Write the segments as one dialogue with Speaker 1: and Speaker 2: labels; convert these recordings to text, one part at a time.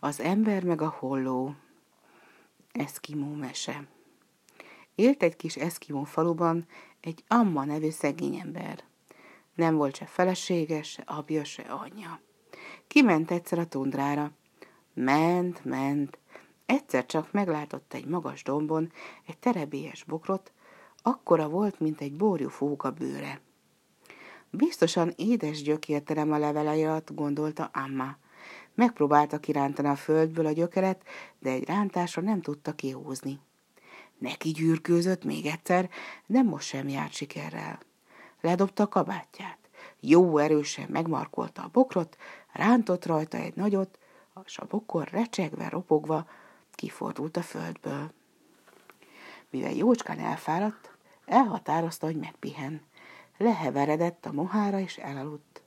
Speaker 1: Az ember meg a holló. Eszkimó mese. Élt egy kis eszkimó faluban egy Amma nevű szegény ember. Nem volt se felesége, se apja, se anyja. Kiment egyszer a tundrára. Ment, ment. Egyszer csak meglátott egy magas dombon egy terebélyes bokrot, akkora volt, mint egy borjú fóka bőre. Biztosan édes gyökérterem a levelejat, gondolta Amma. Megpróbálta kirántani a földből a gyökeret, de egy rántásra nem tudta kihúzni. Neki gyűrkőzött még egyszer, de most sem járt sikerrel. Ledobta a kabátját. Jó erősen megmarkolta a bokrot, rántott rajta egy nagyot, és a bokor recsegve, ropogva kifordult a földből. Mivel jócskán elfáradt, elhatározta, hogy megpihen. Leheveredett a mohára, és elaludt.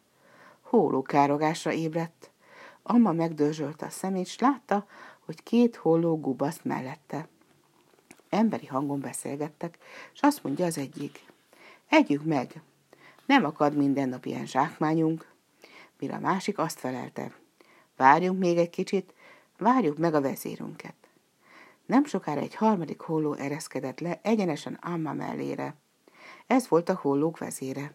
Speaker 1: Hólókárogásra ébredt. Amma megdörzsölte a szemét, s látta, hogy két holló gubaszt mellette. Emberi hangon beszélgettek, és azt mondja az egyik. Együk meg, nem akad minden nap ilyen zsákmányunk. Mire a másik azt felelte. Várjunk még egy kicsit, várjuk meg a vezérünket. Nem sokára egy harmadik holló ereszkedett le egyenesen Amma mellére. Ez volt a hollók vezére.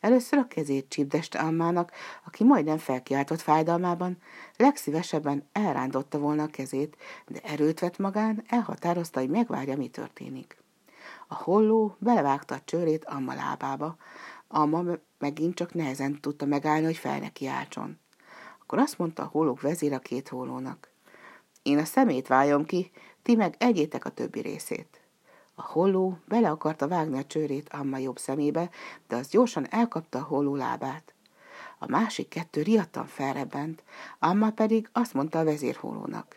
Speaker 1: Először a kezét csípdeste Ammának, aki majdnem felkiáltott fájdalmában, legszívesebben elrántotta volna a kezét, de erőt vett magán, elhatározta, hogy megvárja, mi történik. A holló belevágta a csőrét Amma lábába. Amma megint csak nehezen tudta megállni, hogy fel neki álltson. Akkor azt mondta a hollók vezér a két hollónak. Én a szemét váljom ki, ti meg egyétek a többi részét. A holló bele akarta vágni a csőrét Amma jobb szemébe, de az gyorsan elkapta a holló lábát. A másik kettő riadtan felrebbent, Amma pedig azt mondta a vezérhollónak.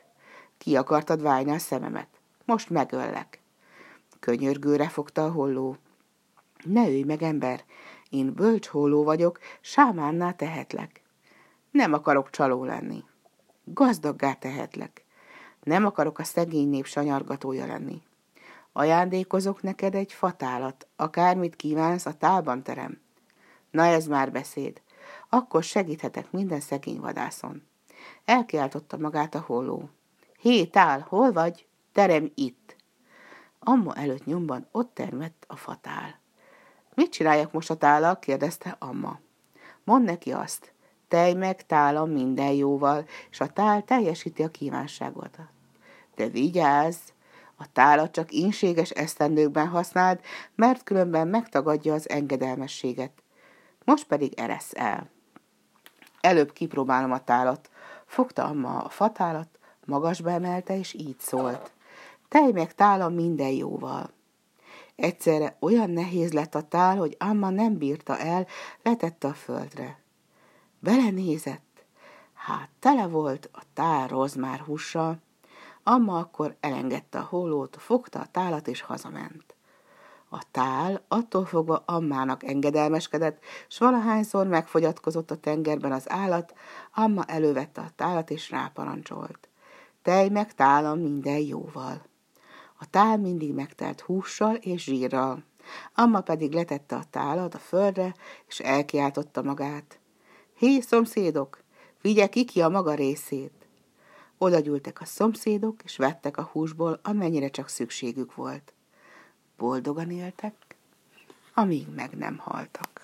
Speaker 1: Ki akartad vágni a szememet? Most megöllek. Könyörgőre fogta a holló. Ne őj meg, ember! Én bölcs holló vagyok, sámánná tehetlek. Nem akarok csaló lenni. Gazdaggá tehetlek. Nem akarok a szegény nép sanyargatója lenni. Ajándékozok neked egy fatálat, akármit kívánsz, a tálban terem. Na ez már beszéd. Akkor segíthetek minden szegény vadászon. Elkiáltotta magát a holló. Hé, tál, hol vagy? Terem itt. Amma előtt nyomban ott termett a fatál. Mit csináljak most a tállal? kérdezte Amma. Mondd neki azt. Tej meg tálam minden jóval, és a tál teljesíti a kívánságot. De vigyázz, a tálat csak inséges esztendőkben használd, mert különben megtagadja az engedelmességet. Most pedig eresz el. Előbb kipróbálom a tálat. Fogta amma a fatálat, magasba emelte, és így szólt. Tej meg tálam minden jóval. Egyszerre olyan nehéz lett a tál, hogy Amma nem bírta el, letette a földre. Belenézett. Hát tele volt a tál rozmár hússal, Amma akkor elengedte a hólót, fogta a tálat és hazament. A tál attól fogva Ammának engedelmeskedett, s valahányszor megfogyatkozott a tengerben az állat, Amma elővette a tálat és ráparancsolt. Tej meg tálam minden jóval. A tál mindig megtelt hússal és zsírral. Amma pedig letette a tálat a földre, és elkiáltotta magát. Hé, szomszédok, vigye ki ki a maga részét. Oda gyűltek a szomszédok, és vettek a húsból, amennyire csak szükségük volt. Boldogan éltek, amíg meg nem haltak.